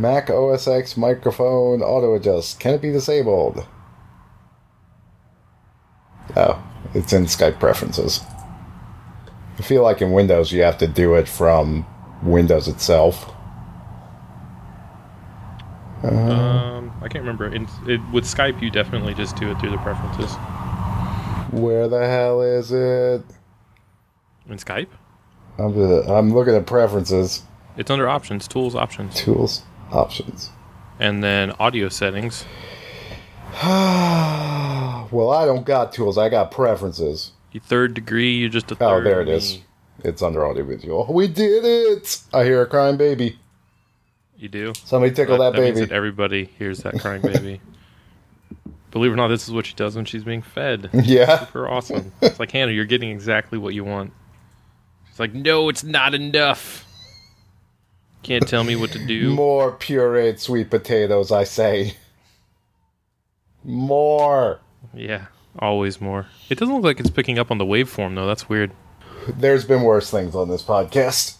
Mac OS X microphone auto adjust. Can it be disabled? Oh, it's in Skype preferences. I feel like in Windows you have to do it from Windows itself. Um, I can't remember. In, it, with Skype, you definitely just do it through the preferences. Where the hell is it? In Skype, I'm, I'm looking at preferences, it's under options, tools, options, tools, options. and then audio settings. well, I don't got tools. I got preferences. You third degree, you're just a oh, third. Oh, there it is. me. It's under audiovisual. Oh, we did it! I hear a crying baby. You do. Somebody tickle that, means baby. that everybody hears that crying baby. Believe it or not, this is what she does when she's being fed. yeah. Super awesome. It's like Hannah, you're getting exactly what you want. She's like, no, it's not enough. Can't tell me what to do. More pureed sweet potatoes, I say. More. Yeah, always more. It doesn't look like it's picking up on the waveform though. That's weird. There's been worse things on this podcast.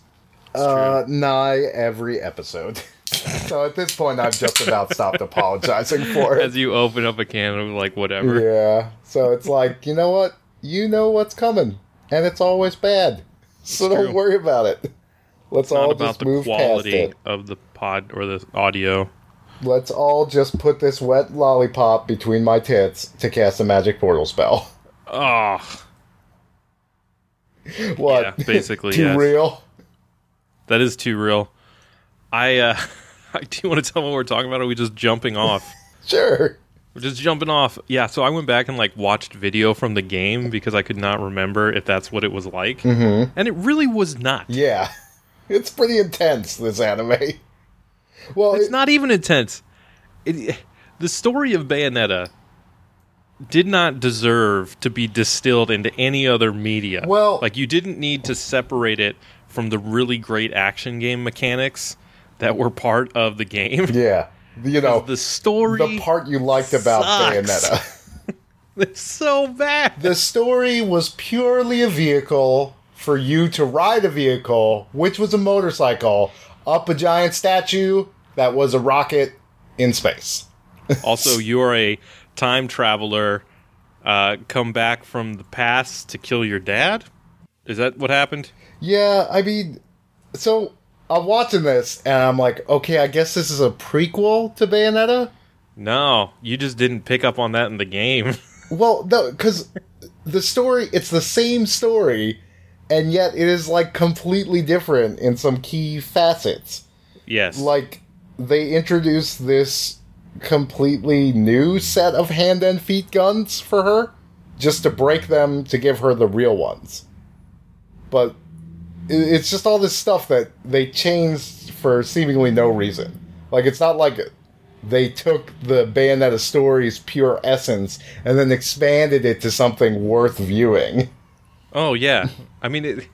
Uh, nigh every episode. so at this point, I've just about stopped apologizing for it. As you open up a can of like whatever. Yeah. So it's like, you know what? You know what's coming, and it's always bad. So It's don't true. worry about it. Let's all about just the move past quality it. of the pod or the audio. Let's all just put this wet lollipop between my tits to cast a magic portal spell. Oh, What? Yeah, basically, Too yes. real? that is too real. I uh do you want to tell what we're talking about? Or are we just jumping off? Sure. We're just jumping off. Yeah, so I went back and like watched video from the game because I could not remember if that's what it was like. Mm-hmm. And it really was not. Yeah. It's pretty intense, this anime. Well, It's it- not even intense. It, the story of Bayonetta did not deserve to be distilled into any other media. Well- like you didn't need to separate it from the really great action game mechanics that were part of the game. yeah. You know, the story the part you liked about sucks. Bayonetta. it's so bad. The story was purely a vehicle for you to ride a vehicle, which was a motorcycle, up a giant statue that was a rocket in space. also, you are a time traveler. Uh, come back from the past to kill your dad. Is that what happened? Yeah, I mean, so I'm watching this and I'm like, okay, I guess this is a prequel to Bayonetta. No, you just didn't pick up on that in the game. Well, no, because the story, it's the same story, and yet it is like completely different in some key facets. yes. Like, they introduce this completely new set of hand and feet guns for her, just to break them to give her the real ones. But it's just all this stuff that they changed for seemingly no reason. Like, it's not like they took the Bayonetta story's pure essence and then expanded it to something worth viewing. Oh yeah, I mean, it,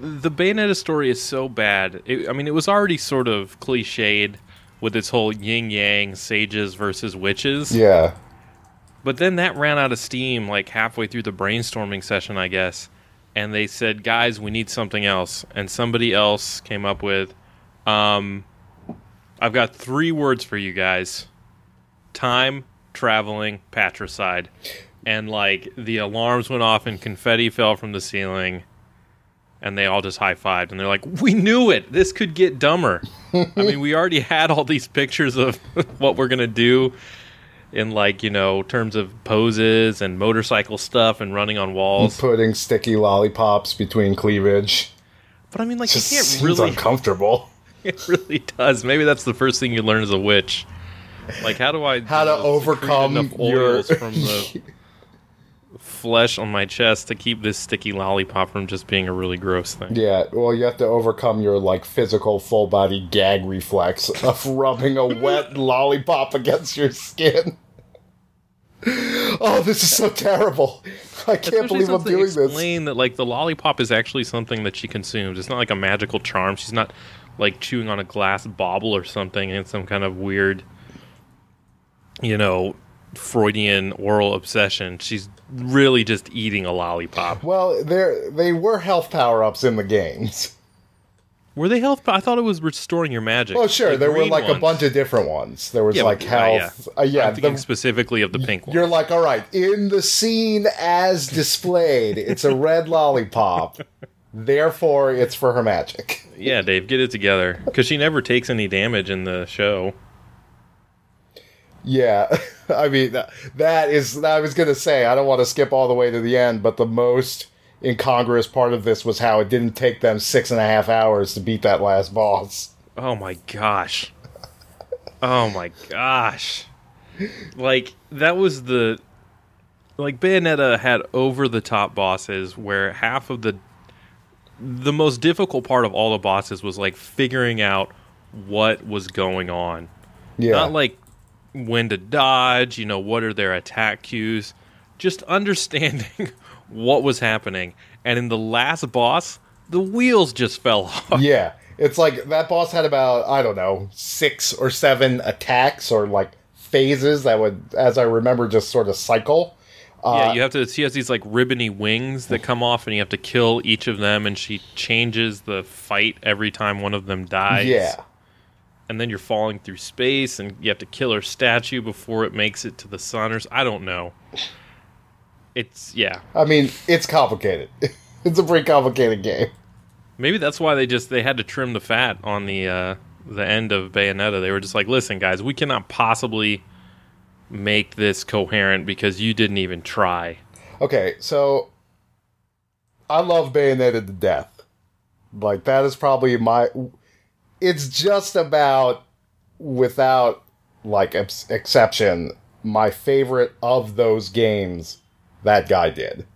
the Bayonetta story is so bad. It, I mean, it was already sort of cliched with its whole yin yang sages versus witches. Yeah. But then that ran out of steam like halfway through the brainstorming session, I guess. And they said, "Guys, we need something else." And somebody else came up with, um, "I've got three words for you guys: time, traveling, patricide." And like the alarms went off and confetti fell from the ceiling, and they all just high fived. And they're like, "We knew it. This could get dumber." I mean, we already had all these pictures of what we're gonna do in like you know terms of poses and motorcycle stuff and running on walls. Putting sticky lollipops between cleavage. But I mean, like Just you can't seems really. uncomfortable. It really does. Maybe that's the first thing you learn as a witch. Like how do I How to overcome your- from the flesh on my chest to keep this sticky lollipop from just being a really gross thing? Yeah, well, you have to overcome your like physical full body gag reflex of rubbing a wet lollipop against your skin. Oh, this is so terrible! I can't Especially believe I'm doing this. explain that like the lollipop is actually something that she consumes. It's not like a magical charm. She's not like chewing on a glass bauble or something in some kind of weird, you know, Freudian oral obsession. She's really just eating a lollipop. Well, there they were health power ups in the games. Were they health? I thought it was restoring your magic. Oh, sure. The there were like a bunch of different ones. There was Yeah, like but- uh, health. Uh, yeah, I'm thinking the- specifically of the pink one. you're like, all right, in the scene as displayed, it's a red lollipop. Therefore, it's for her magic. Yeah, Dave, get it together because she never takes any damage in the show. Yeah, I mean that, that is. I was gonna say I don't want to skip all the way to the end, but the most incongruous part of this was how it didn't take them six and a half hours to beat that last boss. Oh my gosh. Oh my gosh. Like that was the like Bayonetta had over the top bosses where half of the the most difficult part of all the bosses was like figuring out what was going on. Yeah, Not like when to dodge, you know, what are their attack cues, just understanding what was happening. And in the last boss, the wheels just fell off. yeah. It's like that boss had about I don't know six or seven attacks or like phases that would, as I remember, just sort of cycle. Yeah, uh, you have to. She has these like ribbony wings that come off, and you have to kill each of them. And she changes the fight every time one of them dies. Yeah, and then you're falling through space, and you have to kill her statue before it makes it to the sun. Or I don't know. It's yeah. I mean it's complicated. it's a pretty complicated game. Maybe that's why they just they had to trim the fat on the uh, the end of Bayonetta. They were just like, listen, guys, we cannot possibly make this coherent because you didn't even try. Okay, so I love Bayonetta to death. Like that is probably my. It's just about, without like ex- exception, my favorite of those games that guy did,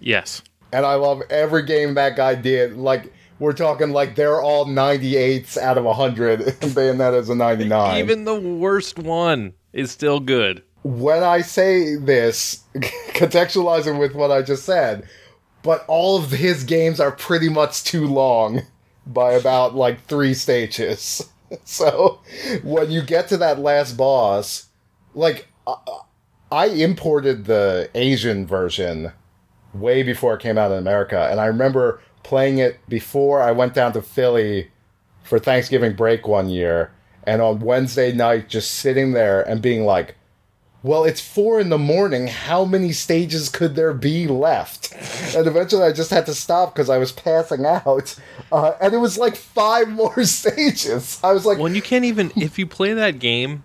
Yes. and I love every game that guy did. Like we're talking like they're all 98s out of 100, and Bayonetta's a 99. Even the worst one is still good. when I say this, contextualizing with what I just said, but all of his games are pretty much too long by about like three stages. So when you get to that last boss, like I, I imported the Asian version way before it came out in America, and I remember playing it before I went down to Philly for Thanksgiving break one year, and on Wednesday night just sitting there and being like, well, it's four in the morning. How many stages could there be left? And eventually I just had to stop because I was passing out. Uh, and it was like five more stages. I was like, Well, you can't even if you play that game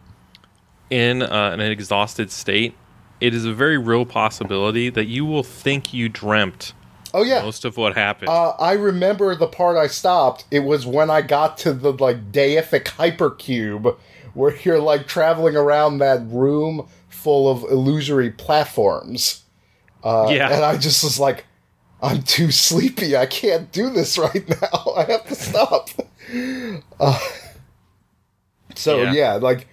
in uh, an exhausted state. It is a very real possibility that you will think you dreamt oh, yeah. most of what happened. Uh, I remember the part I stopped. It was when I got to the like deific hypercube, where you're like traveling around that room full of illusory platforms. Uh, Yeah. and I just was like, I'm too sleepy. I can't do this right now. I have to stop. Uh, so Yeah. yeah, like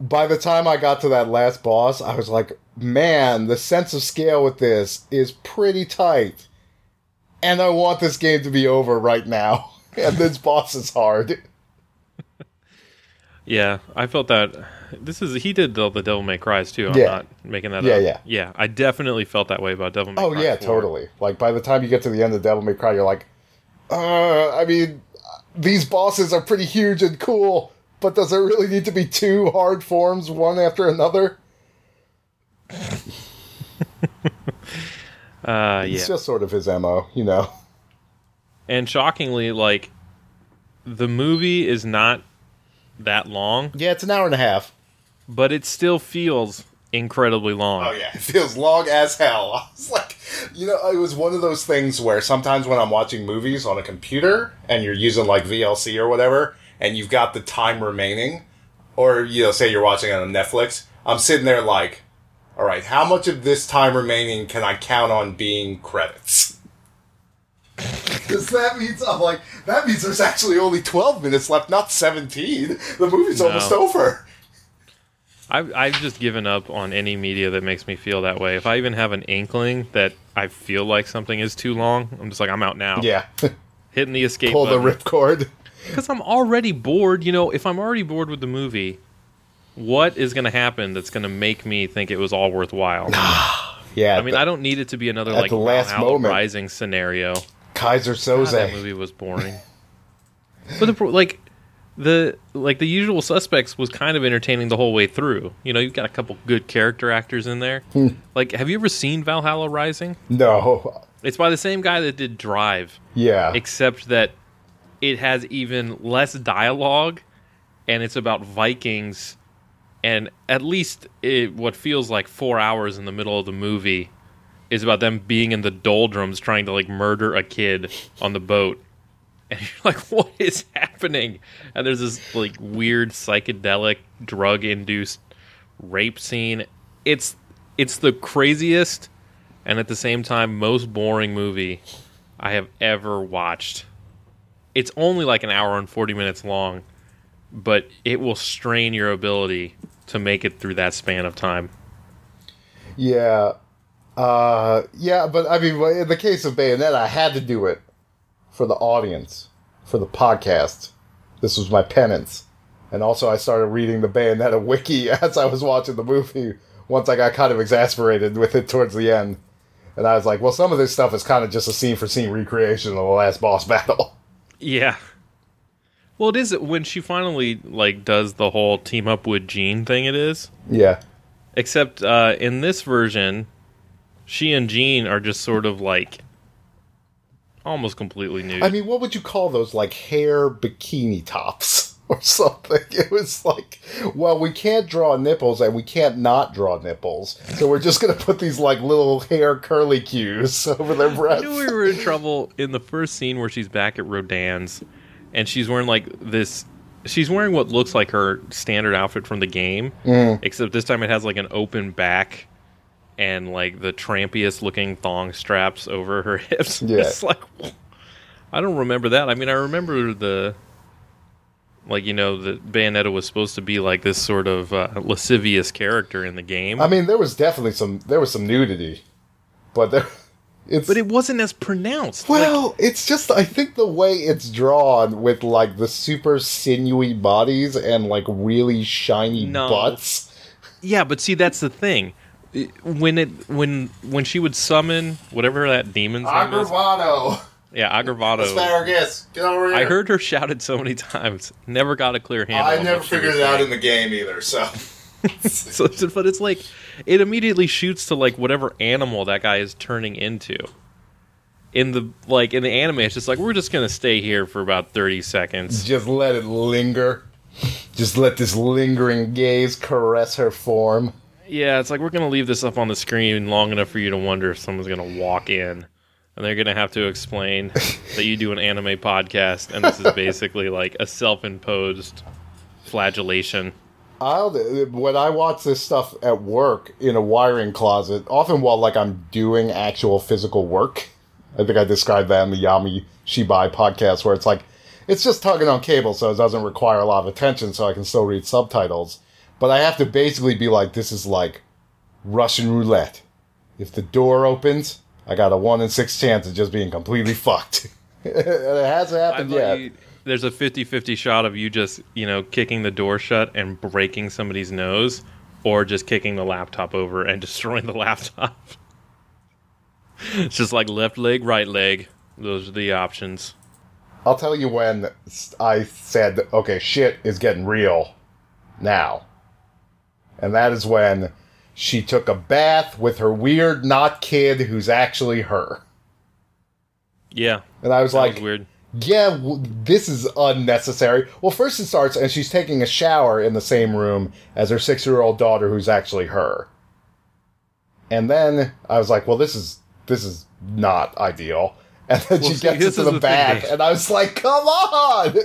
by the time I got to that last boss, I was like, man, the sense of scale with this is pretty tight. And I want this game to be over right now. And this boss is hard. yeah, I felt that. This is he did the, the Devil May Cries too. I'm Yeah. not making that Yeah, up. yeah. yeah. yeah. I definitely felt that way about Devil May Oh Cry. yeah, 4. totally. Like by the time you get to the end of Devil May Cry, you're like, uh, I mean, these bosses are pretty huge and cool, but does there really need to be two hard forms, one after another? Uh, yeah. It's just sort of his mo, you know. and shockingly, like the movie is not that long, Yeah, it's an hour and a half. But it still feels incredibly long. Oh yeah, it feels long as hell. I was like, you know, it was one of those things where sometimes when I'm watching movies on a computer and you're using like VLC or whatever, and you've got the time remaining, or you know, say you're watching it on Netflix, I'm sitting there like, all right, how much of this time remaining can I count on being credits? Because that means I'm like, that means there's actually only 12 minutes left, not 17. The movie's No. almost over. I've, I've just given up on any media that makes me feel that way. If I even have an inkling that I feel like something is too long, I'm just like, I'm out now. Yeah, Hitting the escape pull the ripcord. Because I'm already bored. You know, if I'm already bored with the movie, what is going to happen that's going to make me think it was all worthwhile? Yeah, I mean, I don't need it to be another like the last moment. Rising scenario. Kaiser God, that movie was boring. But the like the like the usual suspects was kind of entertaining the whole way through. You know, you've got a couple good character actors in there. Hmm. like, have you ever seen Valhalla Rising? No. It's by the same guy that did Drive, Yeah. except that it has even less dialogue, and it's about Vikings. And at least it, what feels like four hours in the middle of the movie is about them being in the doldrums trying to like murder a kid on the boat. And you're like, what is happening? And there's this like weird psychedelic drug induced rape scene. It's it's the craziest and at the same time most boring movie I have ever watched. It's only like an hour and 40 minutes long, but it will strain your ability to make it through that span of time. Yeah. Uh, yeah, but I mean, in the case of Bayonetta, I had to do it for the audience, for the podcast. This was my penance. And also, I started reading the Bayonetta wiki as I was watching the movie once I got kind of exasperated with it towards the end. And I was like, well, some of this stuff is kind of just a scene for scene recreation of the last boss battle. Yeah. Well, it is when she finally like does the whole team up with Jeanne thing. It is, yeah. except uh, in this version, she and Jeanne are just sort of like almost completely nude. I mean, what would you call those? Like hair bikini tops or something? It was like, well, we can't draw nipples and we can't not draw nipples. So we're just going to put these like little hair curly cues over their I breasts. knew we were in trouble in the first scene where she's back at Rodin's, and she's wearing like this. She's wearing what looks like her standard outfit from the game, mm. except this time it has like an open back and like the trampiest looking thong straps over her hips. Yeah. It's like I don't remember that. I mean, I remember the like you know the Bayonetta was supposed to be like this sort of uh, lascivious character in the game, I mean, there was definitely some there was some nudity, but there it's but it wasn't as pronounced. Like, well, it's just I think the way it's drawn with like the super sinewy bodies and like really shiny No. butts. Yeah, but see, that's the thing. When it when when she would summon whatever that demon's name is, Agravado, yeah, Agravado. asparagus, get over here. I heard her shout it so many times. Never got a clear handle. I never figured it out saying. in the game either. So So, so- but it's like it immediately shoots to like whatever animal that guy is turning into. In the like in the anime, it's just like we're just gonna stay here for about thirty seconds. just let it linger. Just let this lingering gaze caress her form. Yeah, it's like we're gonna leave this up on the screen long enough for you to wonder if someone's gonna walk in, and they're gonna have to explain that you do an anime podcast, and this is basically like a self-imposed flagellation. I'll when I watch this stuff at work in a wiring closet, often while like I'm doing actual physical work. I think I described that in the Yami Shibai podcast, where it's like it's just tugging on cable, so it doesn't require a lot of attention, so I can still read subtitles. But I have to basically be like, this is like Russian roulette. If the door opens, I got a one in six chance of just being completely fucked. it hasn't happened yet. you, there's a 50-50 shot of you just you know kicking the door shut and breaking somebody's nose, or just kicking the laptop over and destroying the laptop. it's just like left leg, right leg. Those are the options. I'll tell you when I said, okay, shit is getting real now. And that is when she took a bath with her weird not kid who's actually her. Yeah, And I was like, was weird. yeah, w- this is unnecessary. Well, first it starts, and she's taking a shower in the same room as her six year old daughter who's actually her. And then I was like, well, this is this is not ideal. And then Well, she gets into the the bath, Dave. and I was like, come on!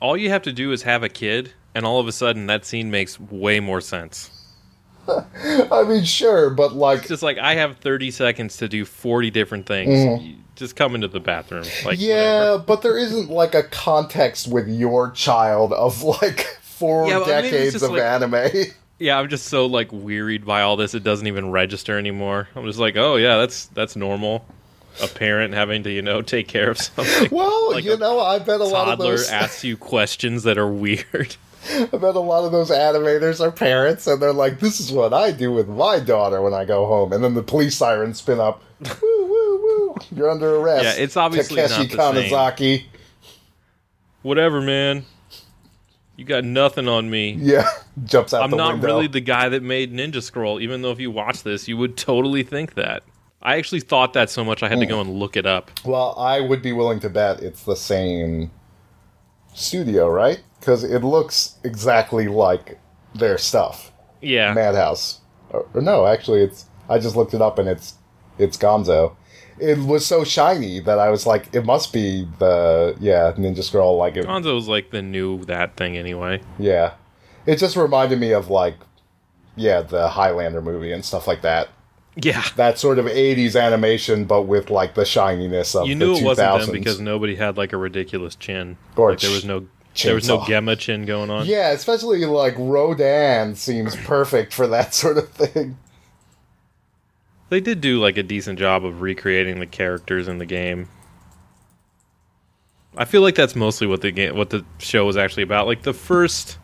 All you have to do is have a kid, and all of a sudden that scene makes way more sense. I mean, sure, but like, It's just like I have 30 seconds to do 40 different things. You Just come into the bathroom. Like Mm-hmm. yeah, whatever. but there isn't like a context with your child of like four Yeah, well, maybe it's decades of like- anime. Yeah, I'm just so like wearied by all this. It doesn't even register anymore. I'm just like, oh yeah, that's that's normal. A parent having to you know take care of something. Well, Like you know, I bet a lot of Toddler those. asks you questions that are weird. I bet a lot of those animators are parents, and they're like, "This is what I do with my daughter when I go home," and then the police sirens spin up. woo woo woo! You're under arrest. Yeah, it's obviously not Takeshi the same. Kanazaki. Whatever, man. You got nothing on me. Yeah, jumps out I'm the not window. really the guy that made Ninja Scroll, even though if you watch this, you would totally think that. I actually thought that so much I had to Hmm. go and look it up. Well, I would be willing to bet it's the same studio, right? Because it looks exactly like their stuff. Yeah. Madhouse. Or, or no, actually, it's. I just looked it up and it's it's Gonzo. It was so shiny that I was like, it must be the yeah Ninja Scroll. Like it, Gonzo was like the new that thing anyway. yeah. It just reminded me of like yeah the Highlander movie and stuff like that. Yeah. That sort of '80s animation, but with like the shininess of You knew it 2000s. wasn't them because nobody had like a ridiculous chin. Or like there was ch- no there was no. Gemma chin going on. Yeah, especially like Rodin seems perfect for that sort of thing. They did do like a decent job of recreating the characters in the game. I feel like that's mostly what the game, what the show was actually about. Like the first,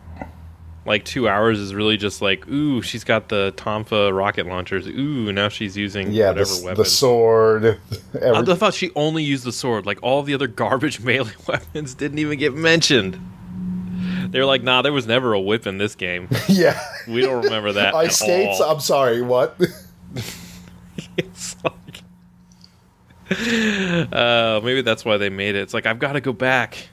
like two hours is really just like, ooh, she's got the Tonfa rocket launchers. Ooh, now she's using Yeah, whatever the, weapon. the sword. I thought she only used the sword. Like all the other garbage melee weapons didn't even get mentioned. They were like, nah, there was never a whip in this game. yeah, We don't remember that. ice at skates. all. I'm sorry. What? it's like uh, maybe that's why they made it. It's like I've got to go back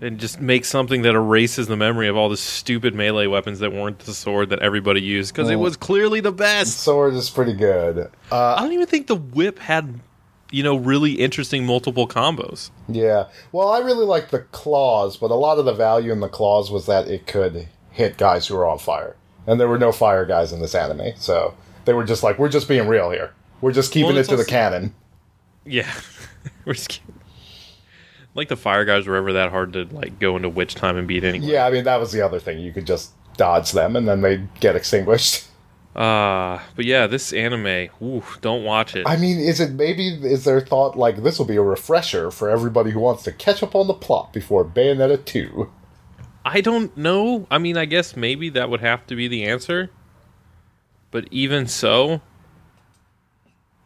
and just make something that erases the memory of all the stupid melee weapons that weren't the sword that everybody used because it was clearly the best. sword is pretty good. Uh, I don't even think the whip had, you know, really interesting multiple combos. yeah. Well, I really like the claws, but a lot of the value in the claws was that it could hit guys who were on fire, and there were no fire guys in this anime, so they were just like, we're just being real here. We're just keeping Well, it to the also- canon. Yeah, we're just kidding. Like the fire guys were ever that hard to like go into witch time and beat anyway. Yeah, I mean that was the other thing. You could just dodge them, and then they'd get extinguished. Uh, but yeah, this anime, ooh, don't watch it. I mean, is it maybe is there thought like this will be a refresher for everybody who wants to catch up on the plot before Bayonetta two? I don't know. I mean, I guess maybe that would have to be the answer. But even so,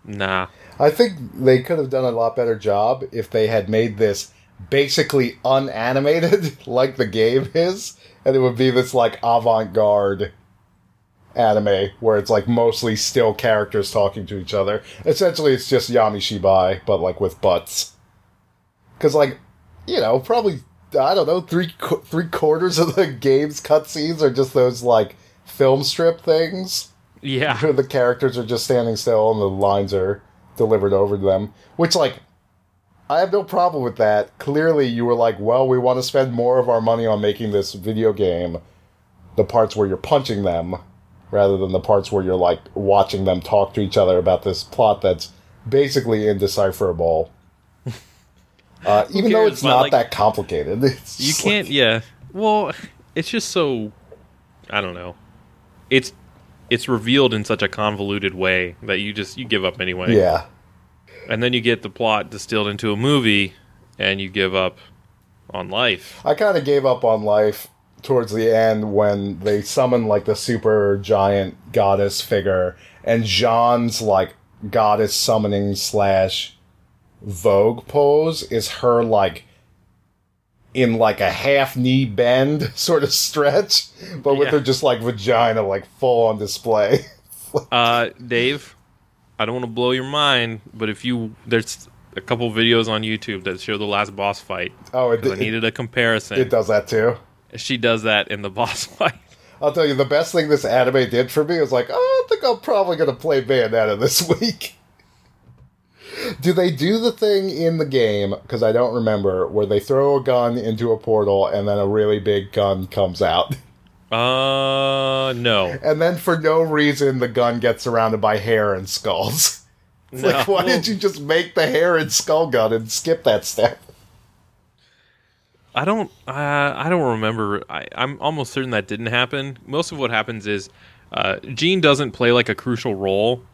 nah. I think they could have done a lot better job if they had made this basically unanimated like the game is, and it would be this like avant-garde anime where it's like mostly still characters talking to each other. Essentially, it's just Yami Shibai, but like with butts. Because like, you know, probably I don't know three qu- three quarters of the game's cutscenes are just those like film strip things Yeah. where the characters are just standing still and the lines are delivered over to them. Which, like, I have no problem with that. Clearly, you were like, well, we want to spend more of our money on making this video game the parts where you're punching them rather than the parts where you're, like, watching them talk to each other about this plot that's basically indecipherable. Uh, even though it's not like, that complicated. It's You can't, like- yeah. Well, it's just so. I don't know. It's it's revealed in such a convoluted way that you just you give up anyway. yeah. And then you get the plot distilled into a movie, and you give up on life. I kind of gave up on life towards the end when they summon like the super giant goddess figure, and Jeanne's like goddess summoning slash Vogue pose is her like in like a half knee bend sort of stretch, but with Yeah. her just like vagina like full on display. Uh, Dave, I don't want to blow your mind, but if you there's a couple videos on YouTube that show the last boss fight. Oh, it, I needed a comparison. it does that too. She does that in the boss fight. I'll tell you, the best thing this anime did for me was like, oh, I think I'm probably going to play Bayonetta this week. do they do the thing in the game, because I don't remember, where they throw a gun into a portal and then a really big gun comes out? Uh, no. And then for no reason, the gun gets surrounded by hair and skulls. It's like, No. why did you just make the hair and skull gun and skip that step? I don't. Uh, I don't remember. I, I'm almost certain that didn't happen. Most of what happens is uh, Jeanne doesn't play like a crucial role.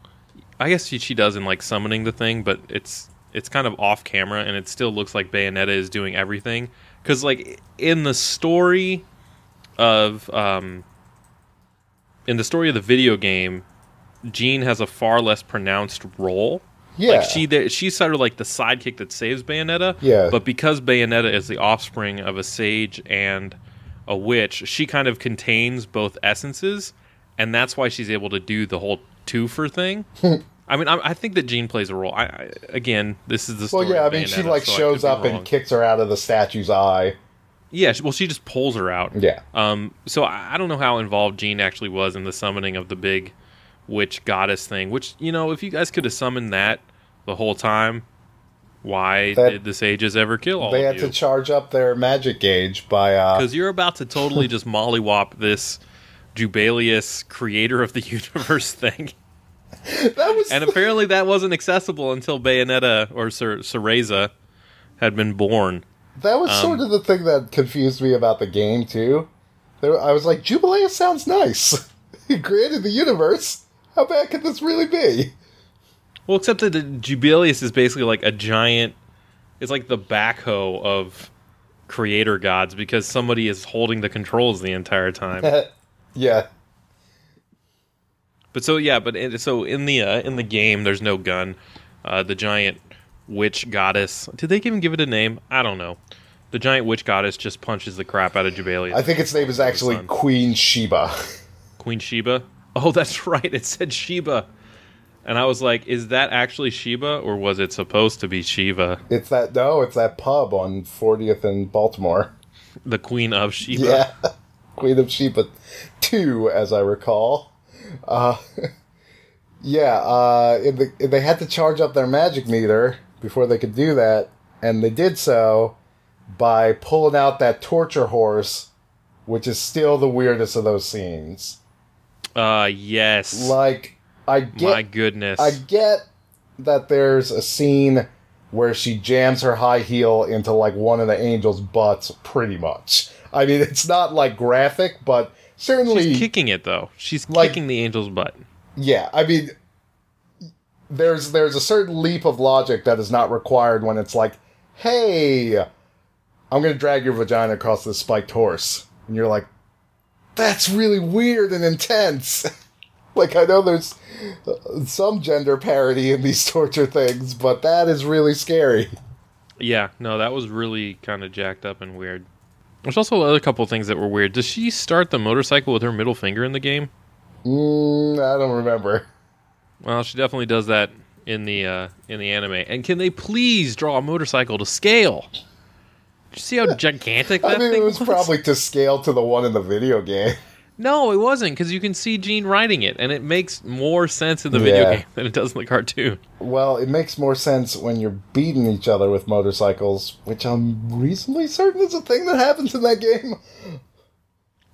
I guess she, she does in like summoning the thing, but it's it's kind of off camera, and it still looks like Bayonetta is doing everything. Because like in the story of um, in the story of the video game, Jeanne has a far less pronounced role. Yeah. Like she there- she's sort of like the sidekick that saves Bayonetta. Yeah. But because Bayonetta is the offspring of a sage and a witch, she kind of contains both essences, and that's why she's able to do the whole twofer thing. I mean, I, I think that Jeanne plays a role. I, I again, this is the Well, story. yeah, I mean, she like so shows up wrong. and kicks her out of the statue's eye. Yeah, well, she just pulls her out. Yeah. Um, so I, I don't know how involved Jeanne actually was in the summoning of the big witch goddess thing. Which you know, if you guys could have summoned that the whole time, why That- did the sages ever kill all they had to charge up their magic gauge by uh Because you're about to totally just mollywop this Jubileus creator of the universe thing. that was And apparently that wasn't accessible until Bayonetta or Cereza had been born. That was um, sort of the thing that confused me about the game too. There, I was like, Jubileus sounds nice. he created the universe. How bad could this really be? Well, except that the Jubileus is basically like a giant. It's like the backhoe of creator gods because somebody is holding the controls the entire time. yeah. but so yeah, but so in the uh, in the game, there's no gun. Uh, the giant witch goddess. Did they even give it a name? I don't know. The giant witch goddess just punches the crap out of Jubileus. I think its name is actually. Queen Sheba. Queen Sheba. Oh, that's right. It said Sheba. And I was like, is that actually Sheba or was it supposed to be Shiva, It's that no, it's that pub on 40th and Baltimore. the queen of Sheba? Yeah. Queen of Sheba 2, as I recall. Uh, yeah, uh, in the, they had to charge up their magic meter before they could do that, and they did so by pulling out that torture horse, which is still the weirdest of those scenes. Uh, yes. Like, I get My goodness. I get that there's a scene where she jams her high heel into like one of the angels' butts, pretty much. I mean, it's not like graphic, but certainly, She's kicking it though. She's Like- kicking the angel's butt. yeah. I mean, there's there's a certain leap of logic that is not required when it's like, hey, I'm gonna drag your vagina across this spiked horse, and you're like, that's really weird and intense. like I know there's uh, some gender parity in these torture things, but that is really scary. Yeah, no, that was really kind of jacked up and weird. There's also other couple things that were weird. Does she start the motorcycle with her middle finger in the game? Mm, I don't remember. Well, she definitely does that in the uh, in the anime. And can they please draw a motorcycle to scale? Did you see how gigantic that I mean, thing it was was? probably to scale to the one in the video game. No, it wasn't because you can see Jeanne riding it, and it makes more sense in the video game than it does in the cartoon. Well, it makes more sense when you're beating each other with motorcycles, which I'm reasonably certain is a thing that happens in that game.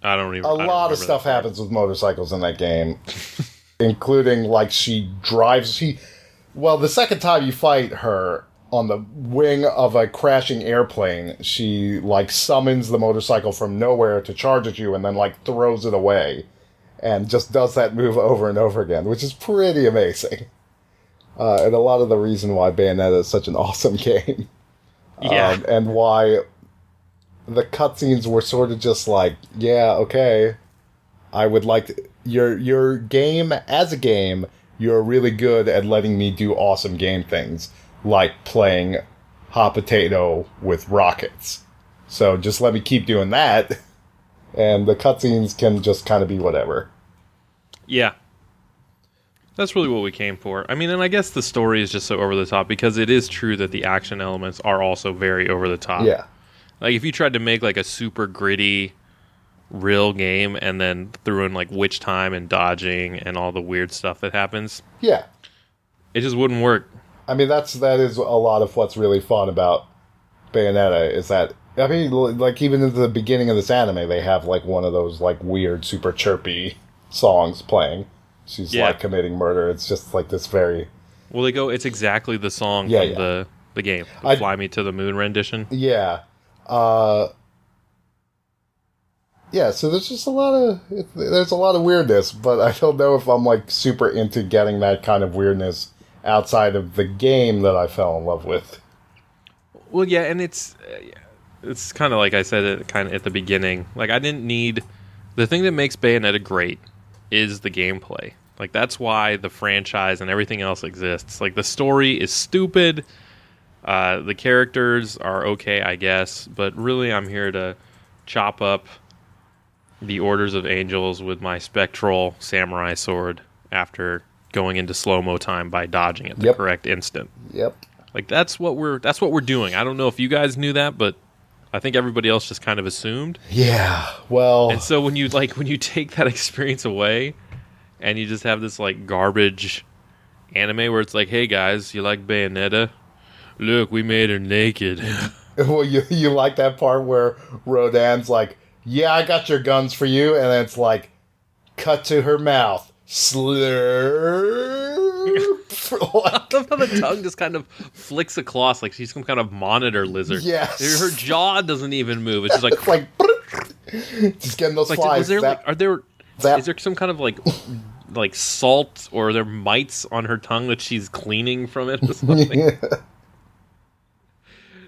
I don't even. A I lot of stuff happens with motorcycles in that game, including like she drives. She, well, the second time you fight her on the wing of a crashing airplane, she like summons the motorcycle from nowhere to charge at you, and then like throws it away, and just does that move over and over again, which is pretty amazing. Uh, and a lot of the reason why Bayonetta is such an awesome game Yeah, um, and why the cutscenes were sort of just like, yeah, okay, I would like to, your your game as a game. You're really good at letting me do awesome game things, like playing hot potato with rockets. So just let me keep doing that, and the cutscenes can just kind of be whatever. yeah. That's really what we came for. I mean, and I guess the story is just so over the top because it is true that the action elements are also very over the top. Yeah, Like if you tried to make like a super gritty real game and then threw in like witch time and dodging and all the weird stuff that happens, yeah. it just wouldn't work. I mean, that's that is a lot of what's really fun about Bayonetta is that I mean, like even in the beginning of this anime, they have like one of those like weird, super chirpy songs playing. She's Yeah. like committing murder. It's just like this very Well, they go. It's exactly the song Yeah, from yeah. the the game, the I- "Fly Me to the Moon" rendition. yeah, uh, yeah. So there's just a lot of there's a lot of weirdness, but I don't know if I'm like super into getting that kind of weirdness outside of the game that I fell in love with. Well, yeah, and it's uh, it's kind of like I said it kind of at the beginning. Like I didn't need the thing that makes Bayonetta great is the gameplay. Like that's why the franchise and everything else exists. Like the story is stupid. Uh, the characters are okay, I guess, but really, I'm here to chop up the orders of angels with my spectral samurai sword after going into slow mo time by dodging at the Yep. correct instant. Yep. Like that's what we're that's what we're doing. I don't know if you guys knew that, but I think everybody else just kind of assumed. Yeah. Well. And so when you like when you take that experience away and you just have this like garbage anime where it's like, "Hey guys, you like Bayonetta? Look, we made her naked." Well, you you like that part where Rodin's like, "Yeah, I got your guns for you," and then it's like, cut to her mouth, slurp. I love how the tongue just kind of flicks across like she's some kind of monitor lizard. Yes. Her jaw doesn't even move. It's just like it's like, just getting those like flies. there That- like are there that- is there some kind of like like salt or are there mites on her tongue that she's cleaning from it or something?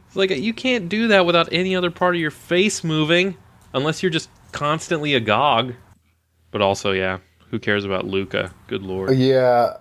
It's like you can't do that without any other part of your face moving unless you're just constantly agog. But also, yeah, who cares about Luka? Good lord. yeah,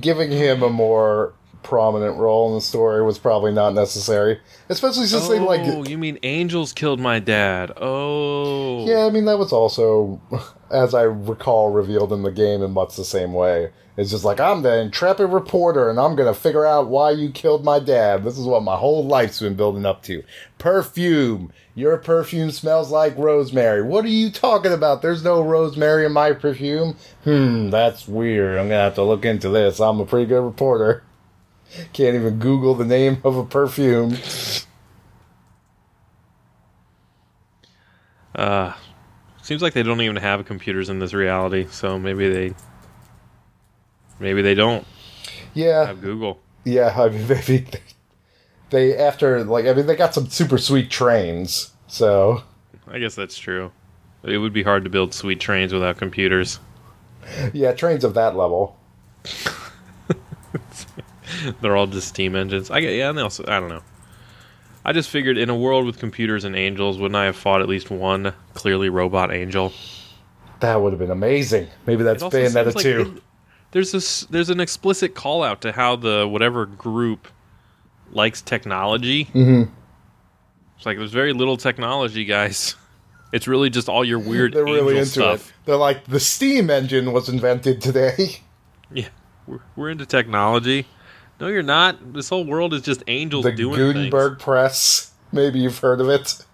giving him a more prominent role in the story was probably not necessary, especially since they oh, like. you mean angels killed my dad? Oh, Yeah, I mean that was also, as I recall, revealed in the game in much the same way. It's just like I'm the intrepid reporter, and I'm gonna figure out why you killed my dad. This is what my whole life's been building up to. Perfume. Your perfume smells like rosemary. What are you talking about? There's no rosemary in my perfume. Hmm, that's weird. I'm gonna have to look into this. I'm a pretty good reporter. Can't even Google the name of a perfume. Uh, seems like they don't even have computers in this reality, so maybe they, maybe they don't Yeah, have Google. Yeah, I mean, they, they after like I mean they got some super sweet trains, so I guess that's true. It would be hard to build sweet trains without computers. yeah, trains of that level. They're all just steam engines. I get, yeah, and they also, I don't know. I just figured in a world with computers and angels, wouldn't I have fought at least one clearly robot angel? That would have been amazing. Maybe that's Bayonetta seems like two. There's this, there's an explicit call out to how the whatever group likes technology. Mhm. It's like there's very little technology, guys. It's really just all your weird They're really into stuff. it. They're like the steam engine was invented today. Yeah, we're, we're into technology. No, you're not. This whole world is just angels the doing Gutenberg things. press. Maybe you've heard of it.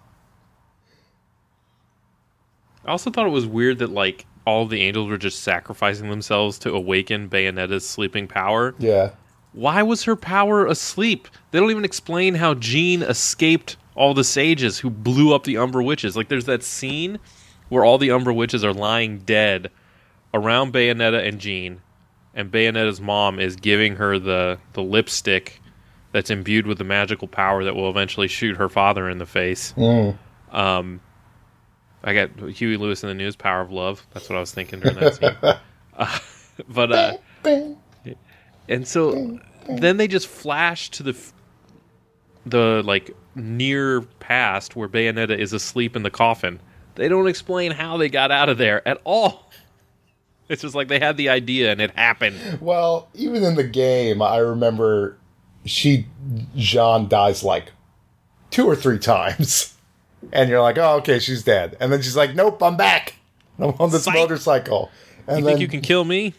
I also thought it was weird that like all the angels were just sacrificing themselves to awaken Bayonetta's sleeping power. Yeah. Why was her power asleep? They don't even explain how Jeanne escaped all the sages who blew up the Umbra witches. Like there's that scene where all the Umbra witches are lying dead around Bayonetta and Jeanne, and Bayonetta's mom is giving her the the lipstick that's imbued with the magical power that will eventually shoot her father in the face. Mm. Um, I got Huey Lewis in the News, Power of Love. That's what I was thinking during that scene. Uh, but uh, and so then they just flash to the f- the like near past where Bayonetta is asleep in the coffin. They don't explain how they got out of there at all. It's just like they had the idea and it happened. Well, even in the game, I remember she Jeanne dies like two or three times, and you're like, "Oh, okay, she's dead." And then she's like, "Nope, I'm back. I'm on this Psych. motorcycle." And You then think you can kill me?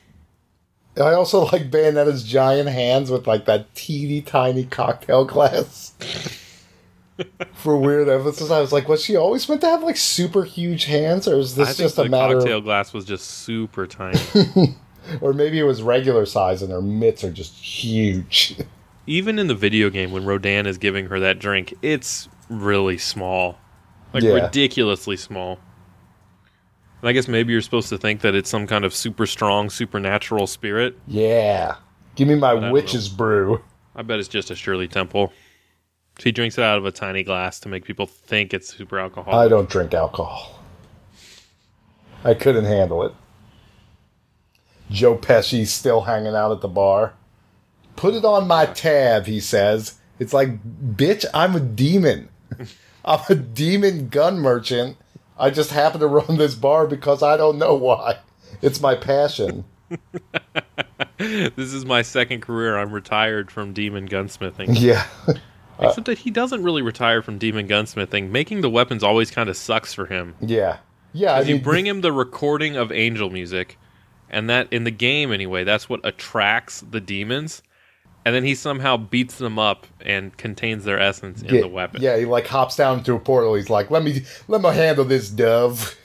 I also like Bayonetta's giant hands with like that teeny tiny cocktail glass. For weird emphasis, I was like, was she always meant to have like super huge hands, or is this just a matter? cocktail Of, glass was just super tiny. or maybe it was regular size and her mitts are just huge. Even in the video game, when Rodin is giving her that drink, it's really small, like Yeah. ridiculously small. And I guess maybe you're supposed to think that it's some kind of super strong, supernatural spirit. yeah, give me my witch's brew. I bet it's just a Shirley Temple. She drinks it out of a tiny glass to make people think it's super alcoholic. I don't drink alcohol. I couldn't handle it. Joe Pesci's still hanging out at the bar. Put it on my tab, he says. It's like, bitch, I'm a demon. I'm a demon gun merchant. I just happen to run this bar because I don't know why. It's my passion. this is my second career. I'm retired from demon gunsmithing. Yeah. Except that he doesn't really retire from demon gunsmithing. Making the weapons always kind of sucks for him. yeah. Yeah. I Because you bring him the recording of angel music, and that in the game anyway, that's what attracts the demons. And then he somehow beats them up and contains their essence in yeah, the weapon. Yeah, he like hops down into a portal. He's like, "Let me, let me handle this, dove.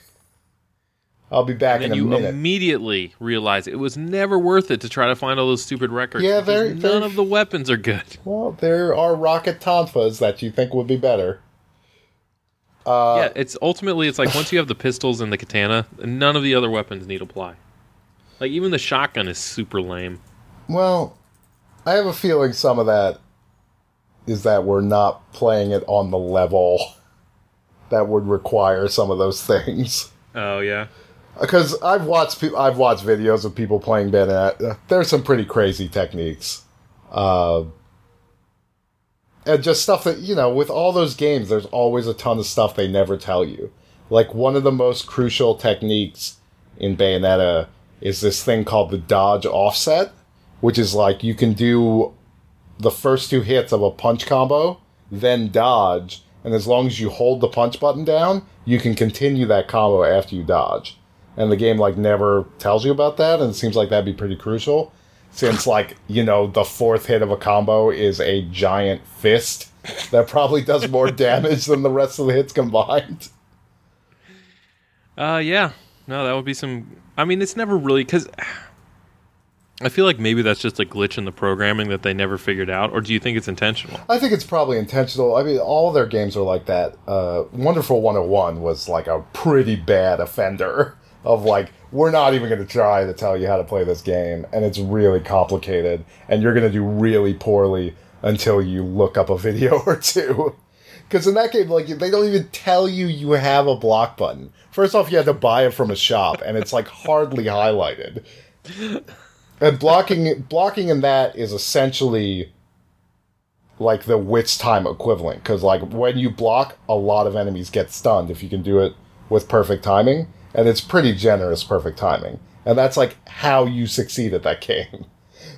I'll be back And in then a you minute." immediately realize it was never worth it to try to find all those stupid records. Yeah, very- none very- of the weapons are good. well, there are rocket tonfas that you think would be better. Uh, yeah, it's ultimately it's like once you have the pistols and the katana, none of the other weapons need apply. Like even the shotgun is super lame. Well, I have a feeling some of that is that we're not playing it on the level that would require some of those things. Oh yeah. Because I've watched pe- I've watched videos of people playing Bayonetta. There's some pretty crazy techniques, uh, and just stuff that you know. With all those games, there's always a ton of stuff they never tell you. Like one of the most crucial techniques in Bayonetta is this thing called the dodge offset, which is like you can do the first two hits of a punch combo, then dodge, and as long as you hold the punch button down, you can continue that combo after you dodge. And the game like never tells you about that, and it seems like that'd be pretty crucial. Since like, you know, the fourth hit of a combo is a giant fist that probably does more damage than the rest of the hits combined. Uh yeah. No, that would be some I mean it's never really cuz I feel like maybe that's just a glitch in the programming that they never figured out or do you think it's intentional? I think it's probably intentional. I mean, all their games are like that. Uh, Wonderful 101 was like a pretty bad offender of like, we're not even going to try to tell you how to play this game, and it's really complicated, and you're going to do really poorly until you look up a video or two. Because in that game, like, they don't even tell you you have a block button. First off, you had to buy it from a shop, and it's like hardly highlighted. And blocking blocking in that is essentially like the witch time equivalent. Because like when you block a lot of enemies get stunned if you can do it with perfect timing. And it's pretty generous perfect timing. And that's like how you succeed at that game.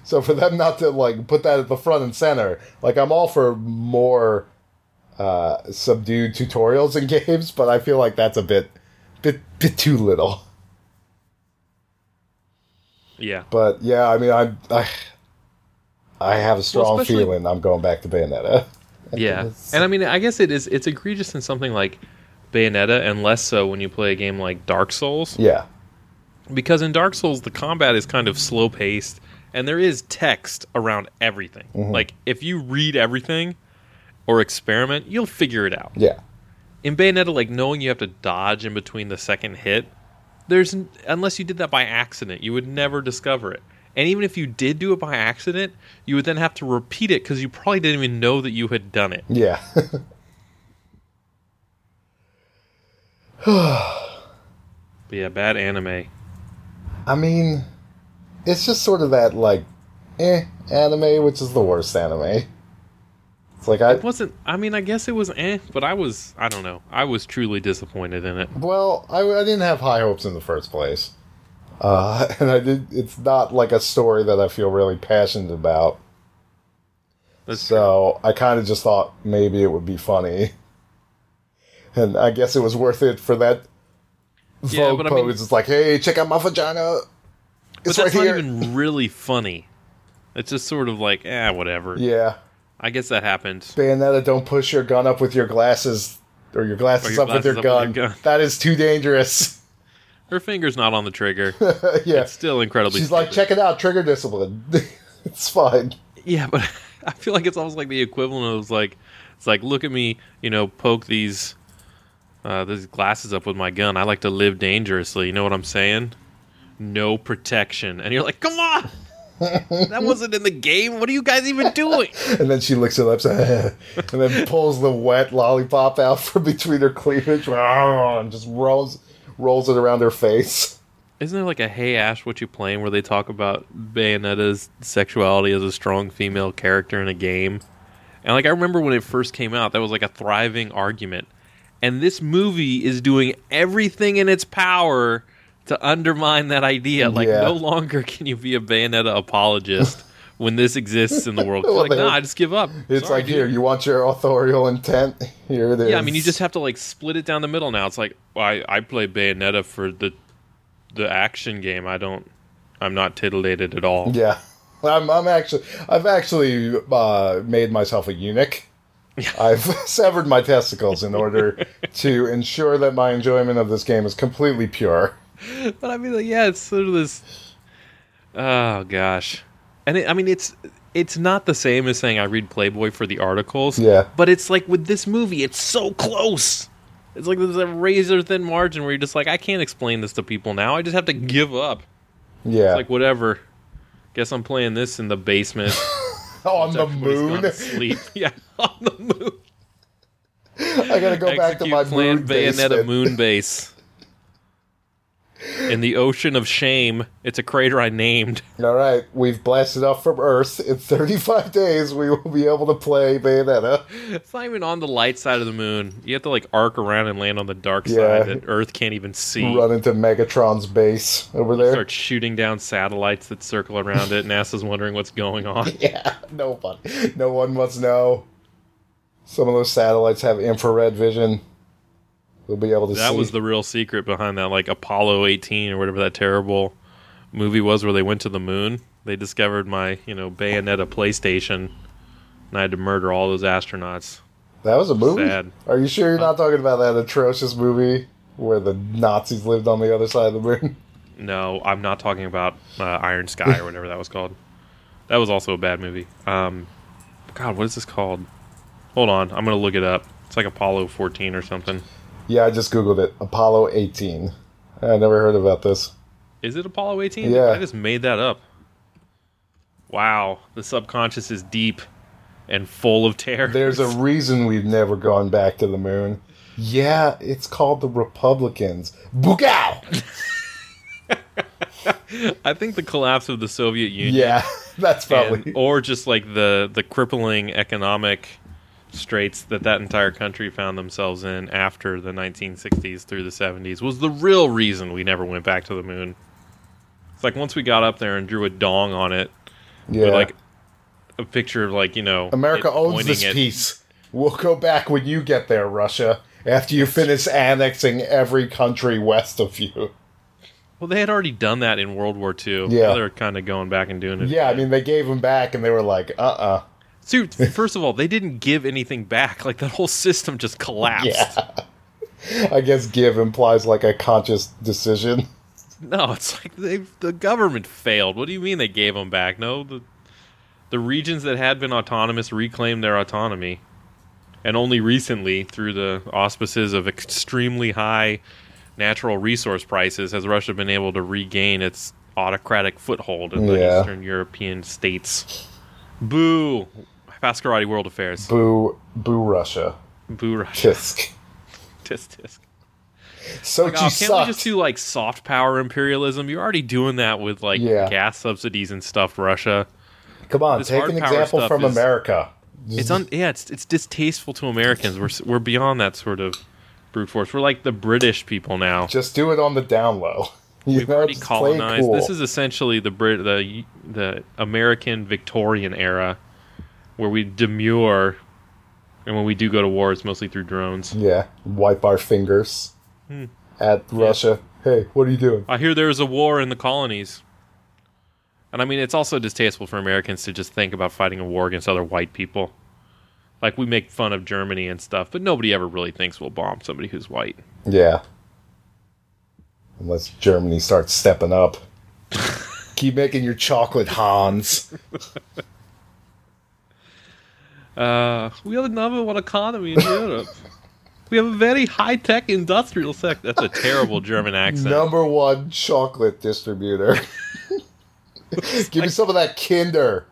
So for them not to like put that at the front and center like i'm all for more uh subdued tutorials in games but i feel like that's a bit bit bit too little Yeah. but yeah i mean i i, I have a strong especially- feeling i'm going back to bayonetta Yeah. And I mean I guess it is it's egregious in something like Bayonetta and less so when you play a game like Dark Souls yeah because in Dark Souls the combat is kind of slow paced and there is text around everything. Mm-hmm. Like if you read everything or experiment, you'll figure it out. yeah In Bayonetta like knowing you have to dodge in between the second hit, there's unless you did that by accident, you would never discover it. And even if you did do it by accident, you would then have to repeat it cuz you probably didn't even know that you had done it. yeah But yeah, bad anime. I mean, it's just sort of that like, eh, anime, which is the worst anime. It's like I It wasn't. I mean, I guess it was eh, but I was. I don't know. I was truly disappointed in it. well, I, I didn't have high hopes in the first place, uh, and I did. It's not like a story that I feel really passionate about. That's So I kind of just thought maybe it would be funny, and I guess it was worth it for that. Yeah, Vogue but I mean- it's like, hey, check out my vagina. but that's right not here. even really funny. It's just sort of like, eh, whatever. Yeah. I guess that happened. Bayonetta, don't push your gun up with your glasses or your glasses, Or your up, with your glasses up with gun. your gun. That is too dangerous. Her finger's not on the trigger. yeah. It's still incredibly. She's like, stupid. check it out, trigger discipline. it's fine. Yeah, but I feel like it's almost like the equivalent of like, it's like, look at me, you know, poke these, uh, these glasses up with my gun. I like to live dangerously. You know what I'm saying? No protection, and you're like, come on. That wasn't in the game. What are you guys even doing? And then she licks her lips and then pulls the wet lollipop out from between her cleavage and just rolls rolls it around her face. Isn't there like a Hey Ash, what you playing, where they talk about Bayonetta's sexuality as a strong female character in a game? And like I remember when it first came out, that was like a thriving argument. And this movie is doing everything in its power to undermine that idea. Like, Yeah. no longer can you be a Bayonetta apologist when this exists in the world. Well, like, then- nah, I just give up. It's Sorry, like dude. here, you want your authorial intent? Here it is. Yeah, I mean, you just have to like split it down the middle now. It's like well, I I play Bayonetta for the the action game. I don't. I'm not titillated at all. Yeah, I'm. I'm actually. I've actually uh, made myself a eunuch. I've severed my testicles in order to ensure that my enjoyment of this game is completely pure. But I mean, like, yeah, it's sort of this. Oh gosh, and it, I mean, it's it's not the same as saying I read Playboy for the articles. Yeah. But it's like with this movie, it's so close. It's like there's a razor thin margin where you're just like, I can't explain this to people now. I just have to give up. Yeah, It's like whatever. Guess I'm playing this in the basement. on the moon. sleep. Yeah, on the moon. I gotta go back to my plan moon Bayonetta basement. moon base. In the ocean of shame, it's a crater I named. All right, we've blasted off from Earth. In 35 days, we will be able to play Bayonetta. It's not even on the light side of the moon. You have to like arc around and land on the dark Yeah. side that Earth can't even see. Run into Megatron's base over there. Start shooting down satellites that circle around it. NASA's wondering what's going on. Yeah, no one, no one must know. Some of those satellites have infrared vision. We'll be able to That see. was the real secret behind that, like Apollo 18 or whatever that terrible movie was where they went to the moon. They discovered my, you know, Bayonetta PlayStation, and I had to murder all those astronauts. that was a movie. sad. Are you sure you're not talking about that atrocious movie where the Nazis lived on the other side of the moon? No, I'm not talking about uh, Iron Sky or whatever that was called. That was also a bad movie. Um, God, what is this called? Hold on, I'm gonna look it up. It's like Apollo 14 or something. Yeah, I just googled it. Apollo 18. I never heard about this. Is it Apollo 18? Yeah. I just made that up. Wow, the subconscious is deep and full of terror. There's a reason we've never gone back to the moon. Yeah, it's called the Republicans. Boogow! I think the collapse of the Soviet Union, Yeah, that's and- probably. or just like the the crippling economic straits that that entire country found themselves in after the 1960s through the 70s was the real reason we never went back to the moon. It's like once we got up there and drew a dong on it, yeah. like a picture of like you know America owns this at- piece. We'll go back when you get there, Russia, after you finish annexing every country west of you. Well, they had already done that in World War II. Yeah. Now they're kind of going back and doing it. Yeah, I mean, they gave them back and they were like, uh uh Dude, first of all, they didn't give anything back. Like that whole system just collapsed. Yeah. I guess give implies like a conscious decision. No, it's like they the government failed. What do you mean they gave them back? No, the the regions that had been autonomous reclaimed their autonomy, and only recently, through the auspices of extremely high natural resource prices, has Russia been able to regain its autocratic foothold in the Yeah. Eastern European states. Boo! Fast Karate World Affairs. Boo, boo Russia. Boo Russia. Tisk. Tisk tisk. Sochi Oh, can't sucked. we just do like soft power imperialism? You're already doing that with like Yeah. gas subsidies and stuff, Russia. Come on, this take an example from is- America. It's un- yeah, it's it's distasteful to Americans. We're we're beyond that sort of brute force. We're like the British people now. Just do it on the down low. You We've know, already just play it colonized. cool. This is essentially the Brit the the American Victorian era, where we demur, and when we do go to war, it's mostly through drones. Yeah, wipe our fingers Hmm. at Russia. Hey, what are you doing? I hear there's a war in the colonies. And I mean, it's also distasteful for Americans to just think about fighting a war against other white people. Like, we make fun of Germany and stuff, but nobody ever really thinks we'll bomb somebody who's white. Yeah. Unless Germany starts stepping up. Keep making your chocolate, Hans. Uh, we have a number one economy in Europe. We have a very high tech industrial sector. That's a terrible German accent. Number one chocolate distributor. Give me some of that Kinder.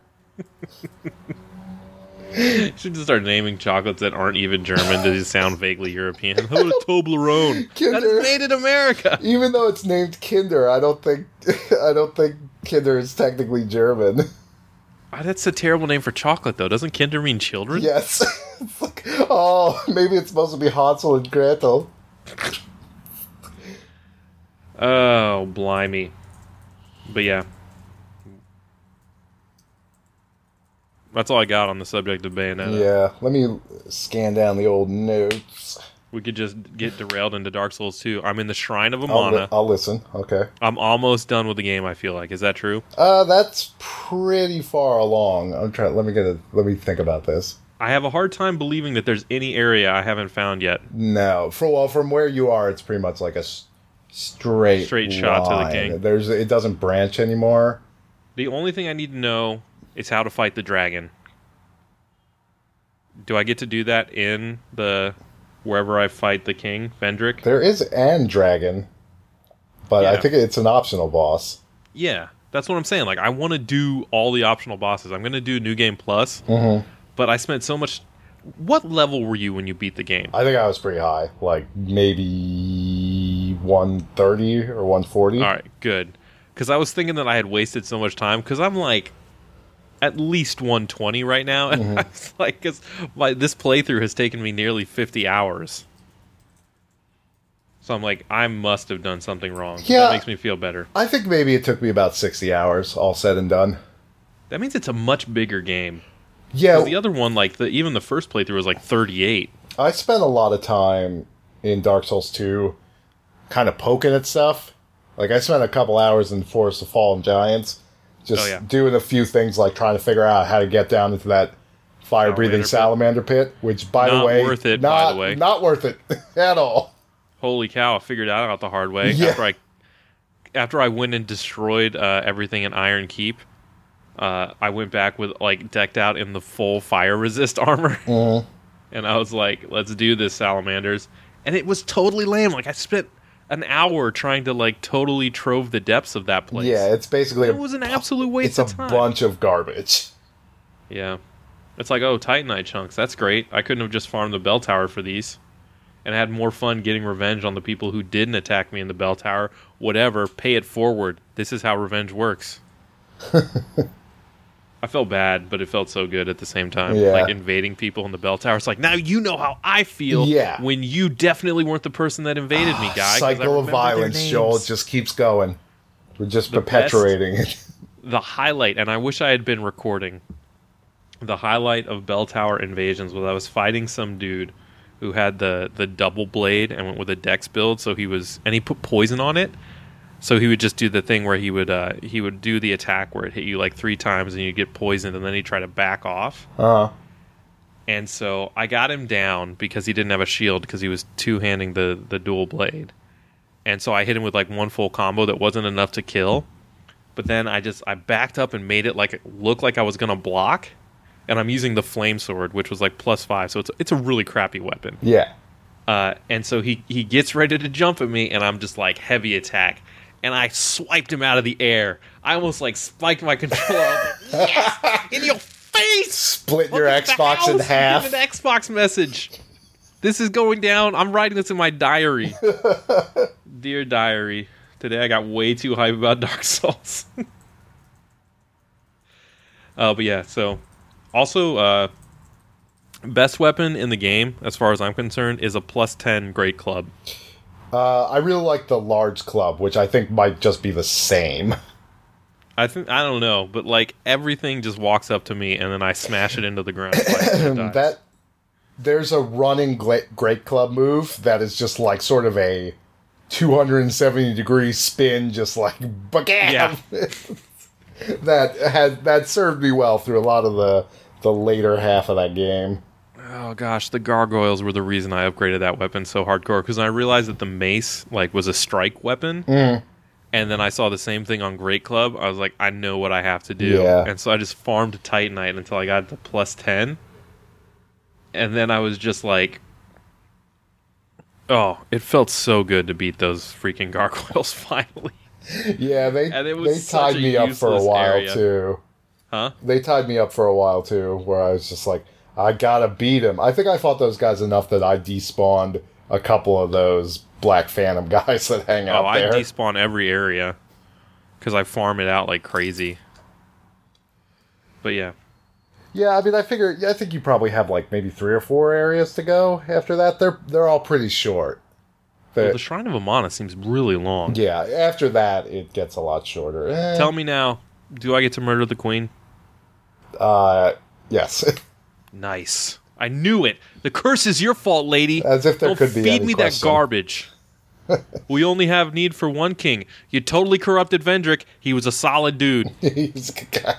You should just start naming chocolates that aren't even German to just sound vaguely European. How about a Toblerone? That Kinder. is made in America. Even though it's named Kinder, I don't think I don't think Kinder is technically German. That's a terrible name for chocolate, though. Doesn't Kinder mean children? Yes. Like, oh, maybe it's supposed to be Hansel and Gretel. Oh, blimey. But yeah. That's all I got on the subject of Bayonetta. Yeah, let me scan down the old notes. We could just get derailed into Dark Souls 2. I'm in the Shrine of I'll, Amana. li- I'll listen. Okay. I'm almost done with the game, I feel like. Is that true? Uh, that's pretty far along. I'm trying. Let me get a. Let me think about this. I have a hard time believing that there's any area I haven't found yet. No, for well, from where you are, it's pretty much like a s- straight Straight shot to the line. king. There's it doesn't branch anymore. The only thing I need to know is how to fight the dragon. Do I get to do that in the wherever I fight the king, Vendrick? There is an dragon, but I think it's an optional boss. Yeah, that's what I'm saying. Like, I want to do all the optional bosses. I'm going to do New Game Plus, Mm-hmm. but I spent so much. What level were you when you beat the game? I think I was pretty high, like maybe 130 or 140. All right, good. Because I was thinking that I had wasted so much time. Because I'm like at least 120 right now, and Mm-hmm. I was like, because my this playthrough has taken me nearly 50 hours. So I'm like, I must have done something wrong. Yeah. that makes me feel better. I think maybe it took me about 60 hours, all said and done. That means it's a much bigger game. Yeah, the other one, like the even the first playthrough was like 38. I spent a lot of time in Dark Souls 2 kind of poking at stuff. Like, I spent a couple hours in Forest of Fallen Giants just Oh, yeah. doing a few things like trying to figure out how to get down into that fire breathing Salamander salamander pit, which, by the Not way, worth it, by not, the way. not worth it at all. Holy cow! I figured that out the hard way Yeah. after I after I went and destroyed uh, everything in Iron Keep. Uh, I went back with like decked out in the full fire resist armor, Mm-hmm. and I was like, "Let's do this, salamanders!" And it was totally lame. Like I spent an hour trying to like totally trove the depths of that place. Yeah, it's basically it was an absolute waste it's a time. bunch of garbage. Yeah. It's like, oh, Titanite chunks. That's great. I couldn't have just farmed the bell tower for these. And had more fun getting revenge on the people who didn't attack me in the bell tower. Whatever. Pay it forward. This is how revenge works. I felt bad, but it felt so good at the same time. Yeah. Like invading people in the bell tower. It's like, now you know how I feel Yeah. when you definitely weren't the person that invaded me, ah, guy. 'cause I Cycle of violence, Joel. Just keeps going. We're just The perpetuating it. the highlight, and I wish I had been recording. The highlight of Bell Tower Invasions was I was fighting some dude who had the the double blade and went with a dex build, so he was and he put poison on it. So he would just do the thing where he would uh, he would do the attack where it hit you like three times and you get poisoned, and then he'd try to back off. Uh, And so I got him down because he didn't have a shield because he was two handing the the dual blade. And so I hit him with like one full combo that wasn't enough to kill. But then I just I backed up and made it like look like I was gonna block. And I'm using the flame sword, which was like plus five, so it's it's a really crappy weapon. yeah. Uh, and so he he gets ready to jump at me, and I'm just like heavy attack, and I swiped him out of the air. I almost like spiked my controller. Like, yes, in your face. Split your Welcome to the Xbox in half. An Xbox message. This is going down. I'm writing this in my diary. Dear diary, today I got way too hype about Dark Souls. uh, but yeah, so also uh, best weapon in the game, as far as I'm concerned, is a plus ten Great Club. Uh, I really like the large club, which I think might just be the same. I think I don't know, but like everything just walks up to me and then I smash it into the ground. twice and it dies. that there's a running great club move that is just like sort of a 270 degree spin, just like bagam. Yeah. that had that served me well through a lot of the the later half of that game. Oh gosh, the gargoyles were the reason I upgraded that weapon so hardcore because I realized that the mace like was a strike weapon, mm. and then I saw the same thing on Great Club. I was like, I know what I have to do, Yeah. and so I just farmed Titanite until I got to plus ten, and then I was just like, oh, it felt so good to beat those freaking gargoyles finally, Yeah, they And it was they tied me up for a while area. too. huh? They tied me up for a while too, where I was just like, I gotta beat him. I think I fought those guys enough that I despawned a couple of those Black Phantom guys that hang out Oh, I despawn every area because I farm it out like crazy. But yeah, Yeah, I mean, I figure. I think you probably have like maybe three or four areas to go after that. They're they're all pretty short Well, The- the Shrine of Amana seems really long. yeah, after that it gets a lot shorter. Eh, Tell me now, do I get to murder the queen? Uh, yes. Nice. I knew it. The curse is your fault, lady. As if there Don't could be feed me question. that garbage. we only have need for one king. You totally corrupted Vendrick. He was a solid dude. He's a good guy.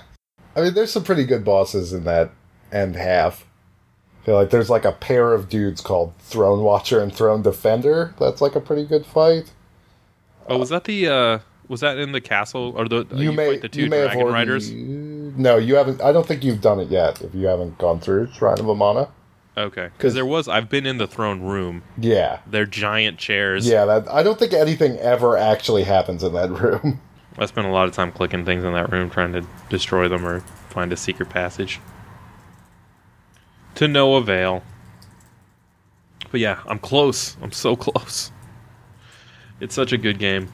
I mean, there's some pretty good bosses in that end half. I feel like there's like a pair of dudes called Throne Watcher and Throne Defender. That's like a pretty good fight. Oh, was that the uh was that in the castle or the You, may fight the two you may dragon riders? No, you haven't. I don't think you've done it yet. If you haven't gone through Shrine of Amana. Okay, because there was I've been in the throne room. Yeah, They're giant chairs. yeah. That I don't think anything ever actually happens in that room. I spent a lot of time clicking things in that room trying to destroy them or find a secret passage. To no avail. But yeah, I'm close. I'm so close. It's such a good game.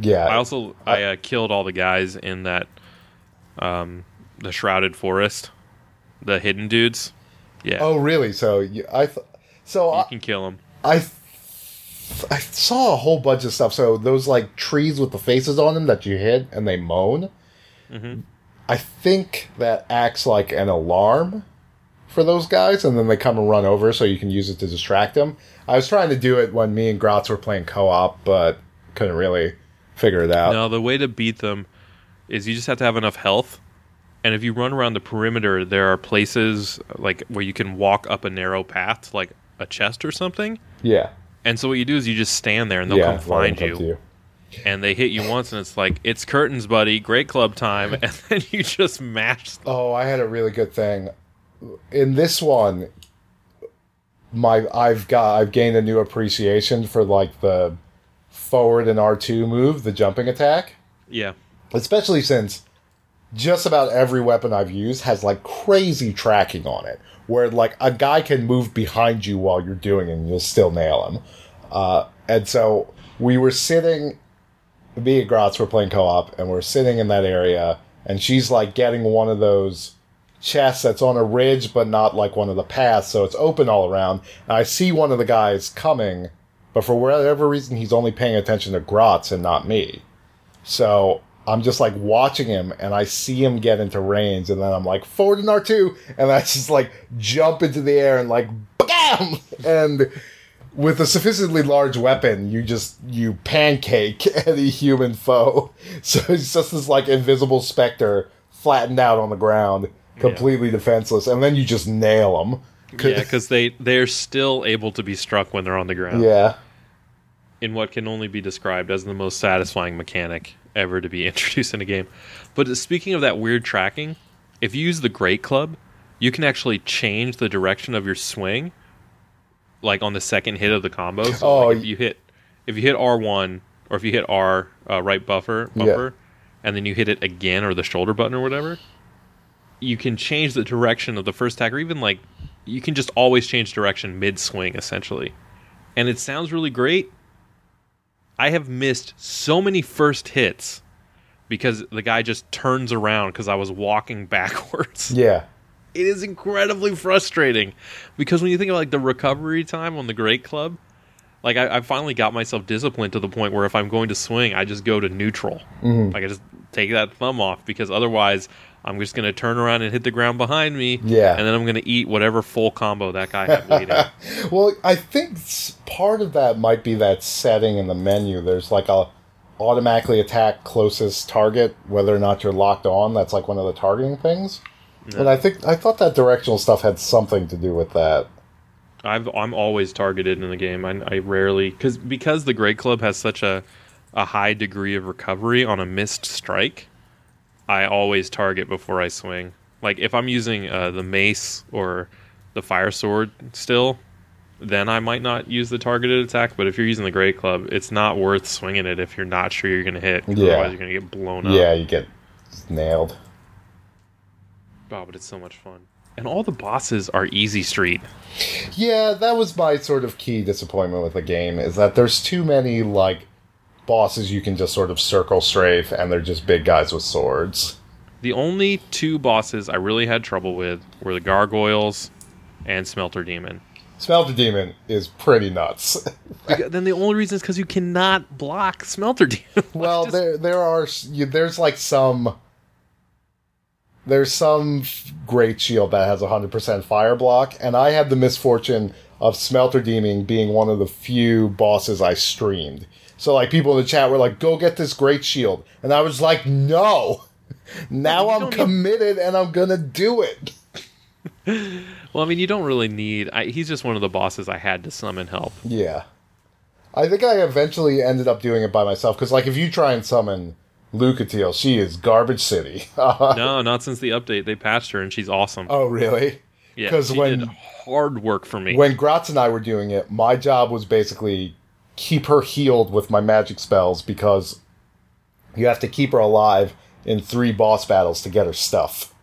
Yeah, I also I uh, killed all the guys in that um the shrouded forest, the hidden dudes. Yeah, Oh, really? So you, I, th- so you I, can kill them. I, th- I saw a whole bunch of stuff. So those like trees with the faces on them that you hit and they moan. Mhm. I think that acts like an alarm for those guys, and then they come and run over, so you can use it to distract them. I was trying to do it when me and Gratz were playing co-op, but couldn't really figure it out. No, the way to beat them is you just have to have enough health. And if you run around the perimeter, there are places like where you can walk up a narrow path, like a chest or something. Yeah, And so what you do is you just stand there and they'll yeah. come find you, you. and they hit you once and it's like it's curtains, buddy, great club time, and then you just mash. Oh, I had a really good thing. In this one, my I've got I've gained a new appreciation for like the forward and R two move, the jumping attack. Yeah, Especially since just about every weapon I've used has like crazy tracking on it, where like a guy can move behind you while you're doing it and you'll still nail him. Uh, and so we were sitting, me and Gratz were playing co op, and we're sitting in that area, and she's like getting one of those chests that's on a ridge, but not like one of the paths, so it's open all around. And I see one of the guys coming, but for whatever reason, he's only paying attention to Gratz and not me. So I'm just like watching him, and I see him get into range, and then I'm like forward in R two, and I just like jump into the air and like bam, and with a sufficiently large weapon, you just you pancake any human foe. So it's just this like invisible specter flattened out on the ground, completely defenseless, and then you just nail them. yeah, because they they're still able to be struck when they're on the ground. Yeah. in what can only be described as the most satisfying mechanic ever to be introduced in a game. But speaking of that weird tracking, if you use the Great Club, you can actually change the direction of your swing, like on the second hit of the combo. So Oh, like if you hit if you hit R one or if you hit R uh, right buffer bumper, and then you hit it again or the shoulder button or whatever, you can change the direction of the first attack, or even like you can just always change direction mid swing essentially. And it sounds really great, I have missed so many first hits because the guy just turns around because I was walking backwards. Yeah. It is incredibly frustrating because when you think about like the recovery time on the Great Club, like I, I finally got myself disciplined to the point where if I'm going to swing, I just go to neutral. Mhm. Like I just take that thumb off because otherwise I'm just going to turn around and hit the ground behind me. Yeah. and then I'm going to eat whatever full combo that guy had waiting. Well, I think part of that might be that setting in the menu. There's like a automatically attack closest target, whether or not you're locked on. That's like one of the targeting things. And I think I thought that directional stuff had something to do with that. I've, I'm always targeted in the game. I, I rarely because because the Great Club has such a a high degree of recovery on a missed strike. I always target before I swing. Like if I'm using uh, the mace or the fire sword still, then I might not use the targeted attack. But if you're using the Great Club, it's not worth swinging it if you're not sure you're going to hit. Yeah. Otherwise, you're going to get blown up. Yeah, you get nailed. Oh, but it's so much fun. And all the bosses are easy street. Yeah, that was my sort of key disappointment with the game is that there's too many like bosses you can just sort of circle strafe and they're just big guys with swords. The only two bosses I really had trouble with were the gargoyles and Smelter Demon. Smelter Demon is pretty nuts. Then the only reason is because you cannot block Smelter Demon. well, Just- there there are there's like some there's some f- great shield that has 100% fire block, and I had the misfortune of Smelter Demon being one of the few bosses I streamed. So like people in the chat were like, "Go get this great shield," and I was like, "No." Now I'm don't need- committed and I'm gonna do it. well, I mean, you don't really need. I, he's just one of the bosses I had to summon help. Yeah. I think I eventually ended up doing it by myself because, like, if you try and summon Lucatiel, she is garbage city. No, not since the update. They patched her and she's awesome. oh, really? yeah, 'cause she when- hard work for me. When Gratz and I were doing it, my job was basically keep her healed with my magic spells because you have to keep her alive in three boss battles to get her stuff.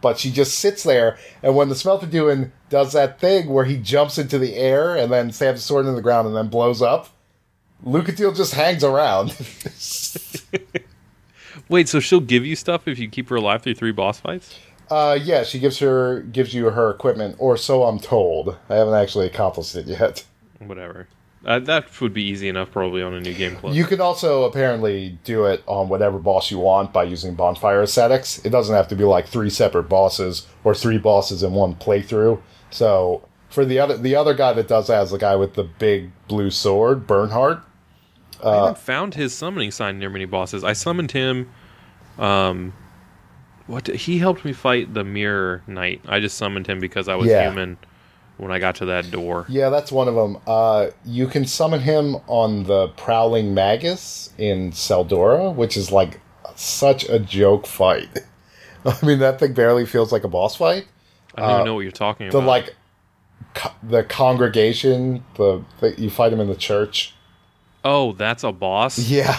But she just sits there, and when the Smelter Doing does that thing where he jumps into the air and then stabs a sword in the ground and then blows up, Lucatiel just hangs around. Wait, so she'll give you stuff if you keep her alive through three boss fights? Uh, yeah, she gives her gives you her equipment, or so I'm told. I haven't actually accomplished it yet. Whatever. Uh, that would be easy enough, probably on a new game plus. You can also apparently do it on whatever boss you want by using bonfire ascetics. It doesn't have to be like three separate bosses or three bosses in one playthrough. So for the other the other guy that does that is the guy with the big blue sword, Benhart. I haven't found his summoning sign near many bosses. I summoned him. Um, what he helped me fight the Mirror Knight. I just summoned him because I was Yeah. human when I got to that door. Yeah, that's one of them. Uh, you can summon him on the Prowling Magus in Tseldora, which is like such a joke fight. I mean, that thing barely feels like a boss fight. I don't even know what you're talking Uh, The about. like, co- the congregation, the, the you fight him in the church. oh, that's a boss. Yeah.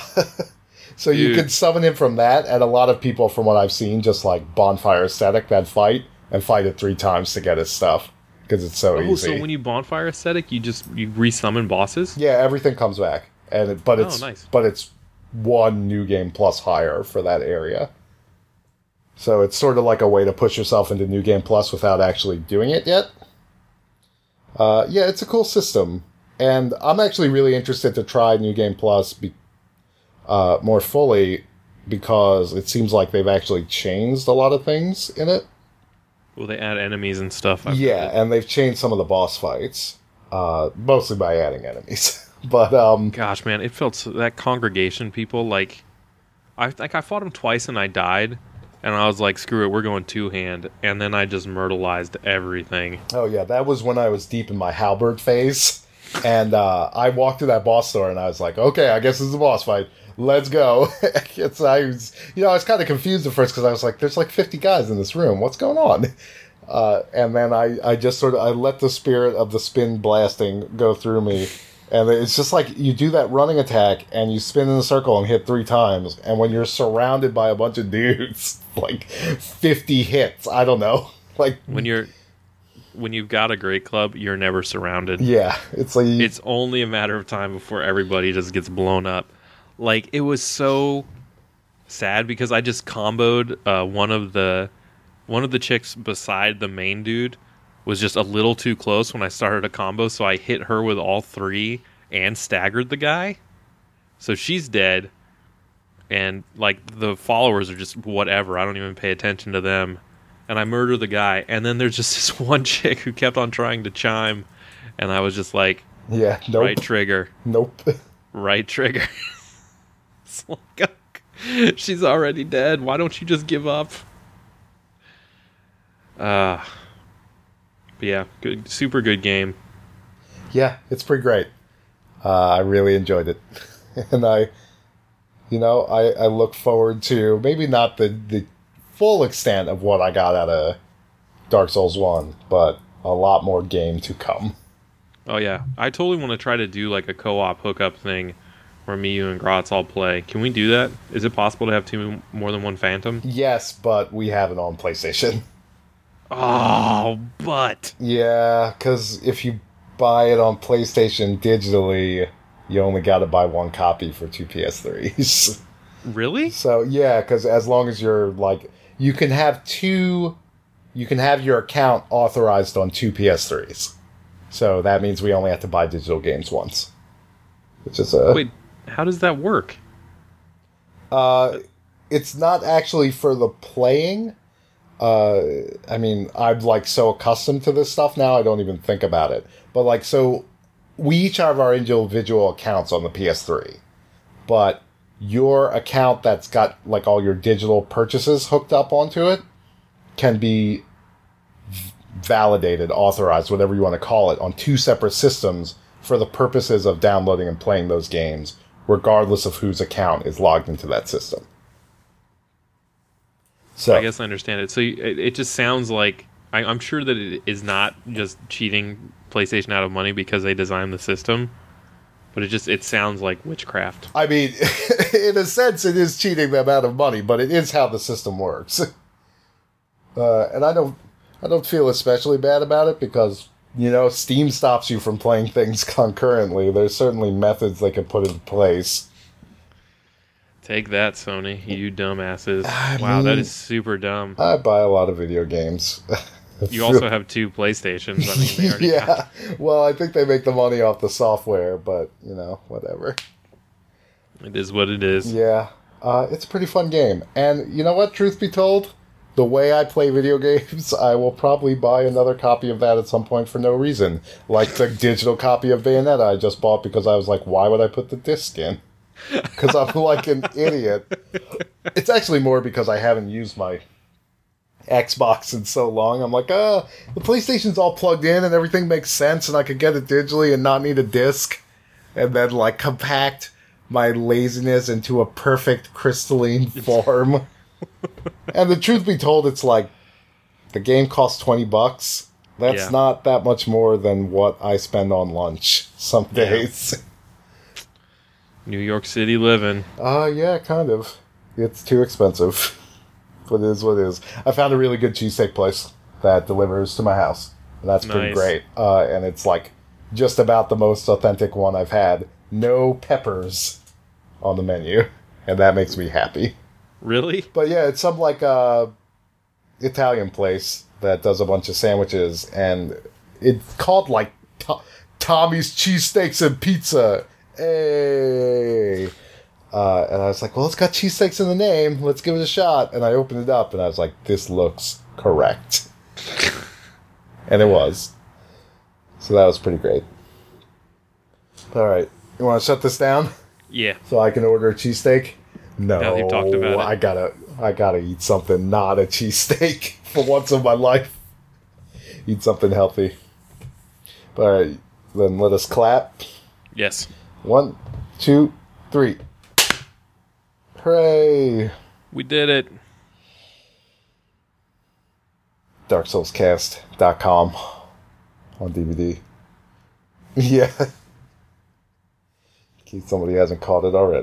so you Dude. can summon him from that, and a lot of people, from what I've seen, just like bonfire aesthetic that fight and fight it three times to get his stuff because it's so Oh, easy. so when you bonfire aesthetic, you just you resummon bosses. yeah, everything comes back, and it, but Oh, it's nice. but it's one new game plus higher for that area. So it's sort of like a way to push yourself into new game plus without actually doing it yet. Uh, yeah, it's a cool system, and I'm actually really interested to try new game plus be, uh, more fully because it seems like they've actually changed a lot of things in it. Will they add enemies and stuff? I've Yeah, and they've changed some of the boss fights, uh, mostly by adding enemies. but um, Gosh, man, it felt so, that congregation people like. I think I fought him twice and I died, and I was like, "Screw it, we're going two hand," and then I just myrtleized everything. Oh yeah, that was when I was deep in my halberd phase, and uh, I walked to that boss store and I was like, okay, I guess this is a boss fight. Let's go. it's I was, you know, I was kind of confused at first because I was like, there's like 50 guys in this room. What's going on? Uh, and then I, I just sort of I let the spirit of the spin blasting go through me. And it's just like you do that running attack and you spin in a circle and hit three times. And when you're surrounded by a bunch of dudes, like 50 hits, I don't know. Like, When you're when you've got a great club, you're never surrounded. yeah, it's like It's only a matter of time before everybody just gets blown up. Like it was so sad because I just comboed uh, one of the one of the chicks beside the main dude was just a little too close when I started a combo, so I hit her with all three and staggered the guy. So she's dead. And like the followers are just whatever. I don't even pay attention to them. And I murder the guy. And then there's just this one chick who kept on trying to chime. And I was just like, Yeah, nope. right trigger, Nope. right trigger. it's like, she's already dead. Why don't you just give up? Uh, but yeah, good, super good game. yeah, it's pretty great. Uh, I really enjoyed it. and I, you know, I, I look forward to maybe not the, the full extent of what I got out of Dark Souls 1, but a lot more game to come. Oh yeah, I totally want to try to do like a co-op hookup thing where me, you, and Gratz all play. Can we do that? Is it possible to have two more than one Phantom? Yes, but we have it on PlayStation. Oh, but Yeah, because if you buy it on PlayStation digitally, you only got to buy one copy for two PS3s. really? So yeah, because as long as you're like, you can have two, you can have your account authorized on two PS3s. So that means we only have to buy digital games once. Which is a Wait, how does that work? Uh, it's not actually for the playing. Uh, I mean, I'm like so accustomed to this stuff now, I don't even think about it. But like, so we each have our individual accounts on the PS3, but your account that's got like all your digital purchases hooked up onto it can be validated, authorized, whatever you want to call it, on two separate systems for the purposes of downloading and playing those games, regardless of whose account is logged into that system. So I guess I understand it. So you- it, it just sounds like I, I'm sure that it is not just cheating PlayStation out of money because they designed the system, but it just it sounds like witchcraft. I mean, in a sense, it is cheating them out of money, but it is how the system works. Uh, and I don't, I don't feel especially bad about it because you know Steam stops you from playing things concurrently. There's certainly methods they can put in place. Take that, Sony, you dumbasses! I wow, that mean- is super dumb. I buy a lot of video games. You also have two PlayStations. I mean, they already got- yeah. Well, I think they make the money off the software, but you know, whatever. it is what it is. Yeah, uh, it's a pretty fun game. And you know what? Truth be told, the way I play video games, I will probably buy another copy of that at some point for no reason. Like the digital copy of Bayonetta I just bought because I was like, why would I put the disc in? Because I'm like an idiot. It's actually more because I haven't used my Xbox in so long. I'm like, ah, the PlayStation's all plugged in and everything makes sense, and I could get it digitally and not need a disc, and then like compact my laziness into a perfect crystalline form. and the truth be told, it's like the game costs twenty bucks. That's Yeah. not that much more than what I spend on lunch some Yeah. days. New York City living. Uh, yeah, kind of. It's too expensive. But it is what it is. I found a really good cheesesteak place that delivers to my house. And that's pretty Nice. great. Uh, and it's like just about the most authentic one I've had. No peppers on the menu. And that makes me happy. Really? But yeah, it's some like uh Italian place that does a bunch of sandwiches, and it's called like To- Tommy's Cheesesteaks and Pizza. Hey. Uh, and I was like, well, it's got cheesesteaks in the name. Let's give it a shot. And I opened it up, and I was like, this looks correct. and it was. So that was pretty great. All right. You want to shut this down? Yeah. so I can order a cheesesteak? No, Now that you've talked about it. I gotta, I gotta eat something not a cheesesteak for once in my life. Eat something healthy. All right, then let us clap. Yes. One, two, three. Hooray! We did it. DarkSoulsCast.com on DVD. Yeah. In case somebody hasn't caught it already.